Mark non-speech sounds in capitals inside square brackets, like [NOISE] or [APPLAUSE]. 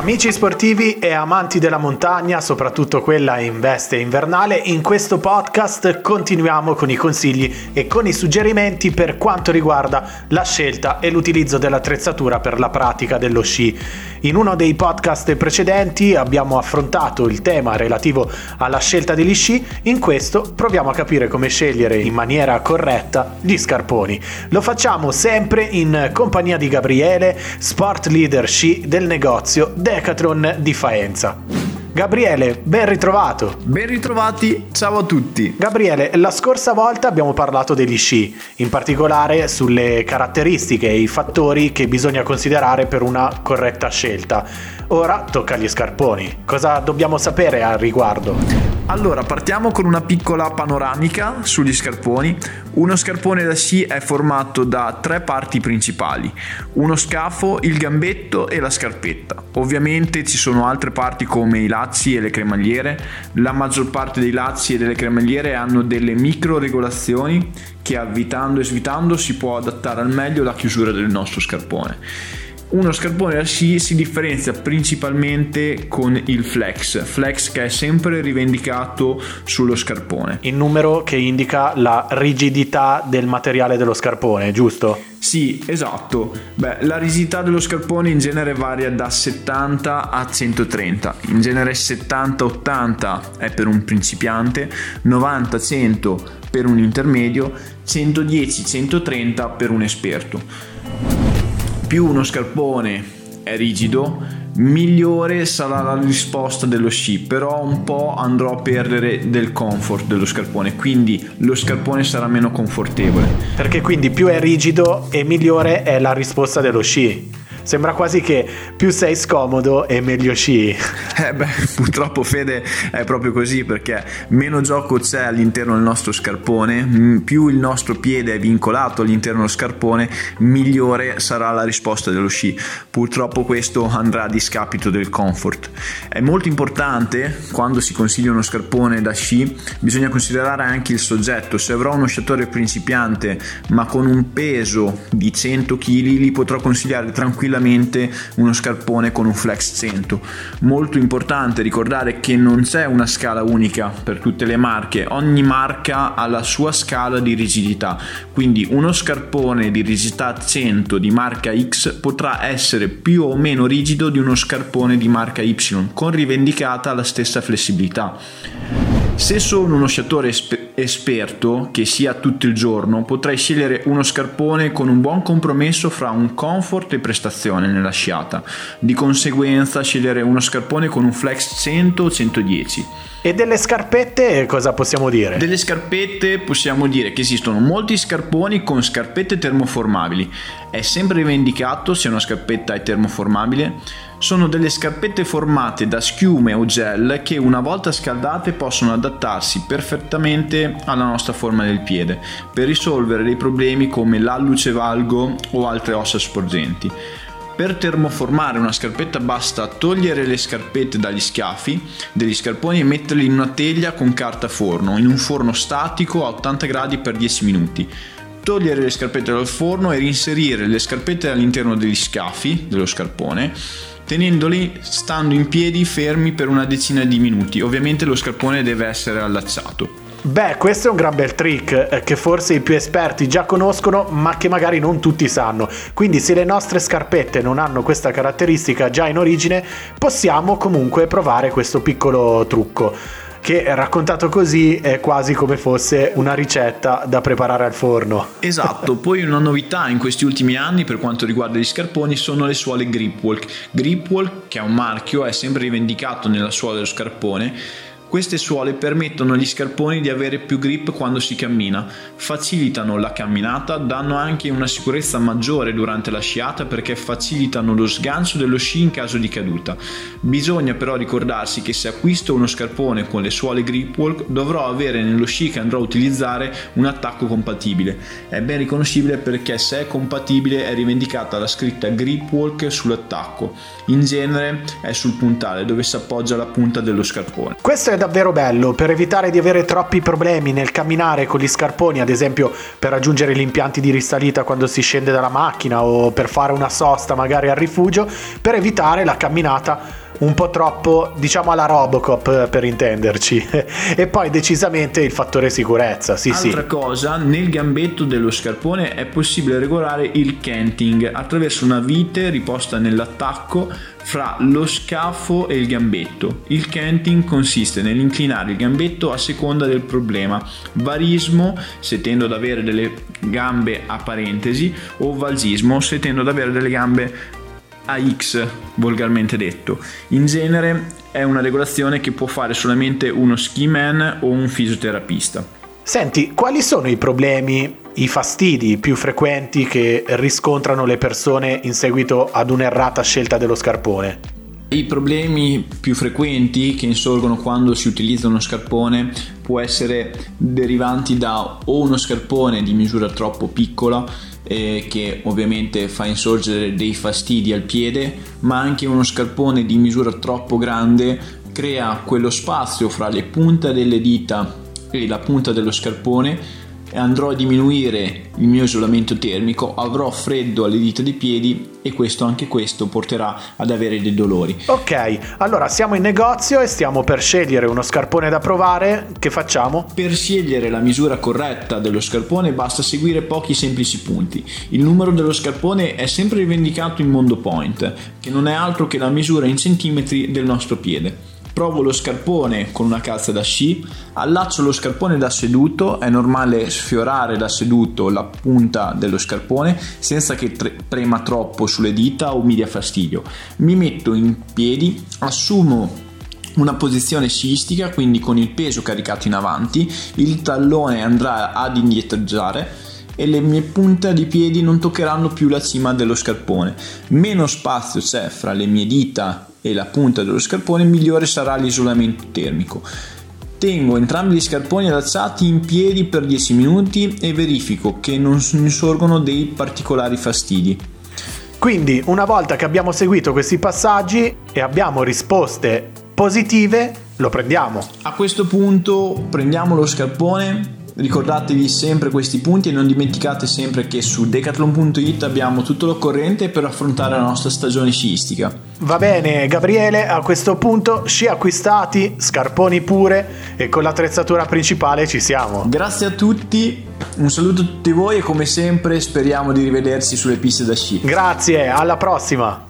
Amici sportivi e amanti della montagna, soprattutto quella in veste invernale, in questo podcast continuiamo con i consigli e con i suggerimenti per quanto riguarda la scelta e l'utilizzo dell'attrezzatura per la pratica dello sci. In uno dei podcast precedenti abbiamo affrontato il tema relativo alla scelta degli sci, in questo proviamo a capire come scegliere in maniera corretta gli scarponi. Lo facciamo sempre in compagnia di Gabriele, sport leader sci del negozio Decathlon di Faenza. Gabriele, ben ritrovato. Ben ritrovati, ciao a tutti. Gabriele, la scorsa volta abbiamo parlato degli sci, in particolare sulle caratteristiche e i fattori che bisogna considerare per una corretta scelta. Ora tocca agli scarponi. Cosa dobbiamo sapere al riguardo? Allora, partiamo con una piccola panoramica sugli scarponi. Uno scarpone da sci è formato da tre parti principali, uno scafo, il gambetto e la scarpetta. Ovviamente ci sono altre parti come i lazzi e le cremagliere. La maggior parte dei lazzi e delle cremagliere hanno delle micro regolazioni che avvitando e svitando si può adattare al meglio la chiusura del nostro scarpone. Uno scarpone da sci si differenzia principalmente con il flex, flex che è sempre rivendicato sullo scarpone. Il numero che indica la rigidità del materiale dello scarpone, giusto? Sì, esatto. Beh, la rigidità dello scarpone in genere varia da 70 a 130. In genere 70-80 è per un principiante, 90-100 per un intermedio, 110-130 per un esperto più uno scarpone è rigido, migliore sarà la risposta dello sci, però un po' andrò a perdere del comfort dello scarpone, quindi lo scarpone sarà meno confortevole. Perché quindi più è rigido e migliore è la risposta dello sci. Sembra quasi che più sei scomodo e meglio sci. Eh beh, purtroppo Fede è proprio così perché meno gioco c'è all'interno del nostro scarpone, più il nostro piede è vincolato all'interno dello scarpone, migliore sarà la risposta dello sci. Purtroppo questo andrà a discapito del comfort. È molto importante quando si consiglia uno scarpone da sci, bisogna considerare anche il soggetto. Se avrò uno sciatore principiante ma con un peso di 100 kg, gli potrò consigliare tranquillamente tranquillamente uno scarpone con un flex 100. Molto importante ricordare che non c'è una scala unica per tutte le marche, ogni marca ha la sua scala di rigidità, quindi uno scarpone di rigidità 100 di marca X potrà essere più o meno rigido di uno scarpone di marca Y con rivendicata la stessa flessibilità. Se sono uno sciatore esperto che sia tutto il giorno, potrei scegliere uno scarpone con un buon compromesso fra un comfort e prestazione nella sciata. Di conseguenza scegliere uno scarpone con un flex 100-110. E delle scarpette cosa possiamo dire? Delle scarpette possiamo dire che esistono molti scarponi con scarpette termoformabili. È sempre rivendicato se una scarpetta è termoformabile. Sono delle scarpette formate da schiume o gel che una volta scaldate possono adattarsi perfettamente alla nostra forma del piede per risolvere dei problemi come l'alluce valgo o altre ossa sporgenti. Per termoformare una scarpetta basta togliere le scarpette dagli schiaffi degli scarponi e metterli in una teglia con carta forno, in un forno statico a 80 gradi per 10 minuti. Togliere le scarpette dal forno e reinserire le scarpette all'interno degli scafi dello scarpone tenendoli stando in piedi fermi per una decina di minuti. Ovviamente lo scarpone deve essere allacciato. Beh, questo è un gran bel trick eh, che forse i più esperti già conoscono, ma che magari non tutti sanno. Quindi, se le nostre scarpette non hanno questa caratteristica già in origine, possiamo comunque provare questo piccolo trucco. Che raccontato così è quasi come fosse una ricetta da preparare al forno. Esatto, [LAUGHS] poi una novità in questi ultimi anni per quanto riguarda gli scarponi sono le suole Gripwalk. Gripwalk, che è un marchio, è sempre rivendicato nella suola dello scarpone queste suole permettono agli scarponi di avere più grip quando si cammina, facilitano la camminata, danno anche una sicurezza maggiore durante la sciata perché facilitano lo sgancio dello sci in caso di caduta. Bisogna però ricordarsi che se acquisto uno scarpone con le suole Gripwalk dovrò avere nello sci che andrò a utilizzare un attacco compatibile. È ben riconoscibile perché se è compatibile è rivendicata la scritta Gripwalk sull'attacco. In genere è sul puntale dove si appoggia la punta dello scarpone. Questo è davvero bello. Per evitare di avere troppi problemi nel camminare con gli scarponi, ad esempio per raggiungere gli impianti di risalita quando si scende dalla macchina o per fare una sosta magari al rifugio, per evitare la camminata un po' troppo, diciamo alla Robocop per intenderci. [LAUGHS] e poi decisamente il fattore sicurezza, sì Altra sì. cosa, nel gambetto dello scarpone è possibile regolare il canting attraverso una vite riposta nell'attacco fra lo scafo e il gambetto. Il canting consiste nell'inclinare il gambetto a seconda del problema, varismo se tendo ad avere delle gambe a parentesi o valsismo se tendo ad avere delle gambe a X, volgarmente detto. In genere è una regolazione che può fare solamente uno ski man o un fisioterapista. Senti, quali sono i problemi, i fastidi più frequenti che riscontrano le persone in seguito ad un'errata scelta dello scarpone? I problemi più frequenti che insorgono quando si utilizza uno scarpone può essere derivanti da o uno scarpone di misura troppo piccola eh, che ovviamente fa insorgere dei fastidi al piede, ma anche uno scarpone di misura troppo grande crea quello spazio fra le punte delle dita e la punta dello scarpone andrò a diminuire il mio isolamento termico, avrò freddo alle dita dei piedi e questo anche questo porterà ad avere dei dolori. Ok, allora siamo in negozio e stiamo per scegliere uno scarpone da provare, che facciamo? Per scegliere la misura corretta dello scarpone basta seguire pochi semplici punti. Il numero dello scarpone è sempre rivendicato in Mondo Point, che non è altro che la misura in centimetri del nostro piede. Provo lo scarpone con una calza da sci, allaccio lo scarpone da seduto, è normale sfiorare da seduto la punta dello scarpone senza che tre- prema troppo sulle dita o mi dia fastidio. Mi metto in piedi, assumo una posizione sciistica, quindi con il peso caricato in avanti, il tallone andrà ad indietreggiare e le mie punte di piedi non toccheranno più la cima dello scarpone. Meno spazio c'è fra le mie dita e la punta dello scarpone, migliore sarà l'isolamento termico. Tengo entrambi gli scarponi allacciati in piedi per 10 minuti e verifico che non insorgono dei particolari fastidi. Quindi, una volta che abbiamo seguito questi passaggi e abbiamo risposte positive, lo prendiamo. A questo punto prendiamo lo scarpone, Ricordatevi sempre questi punti e non dimenticate sempre che su decathlon.it abbiamo tutto l'occorrente per affrontare la nostra stagione sciistica. Va bene, Gabriele, a questo punto sci acquistati, scarponi pure e con l'attrezzatura principale ci siamo. Grazie a tutti, un saluto a tutti voi e come sempre speriamo di rivederci sulle piste da sci. Grazie, alla prossima!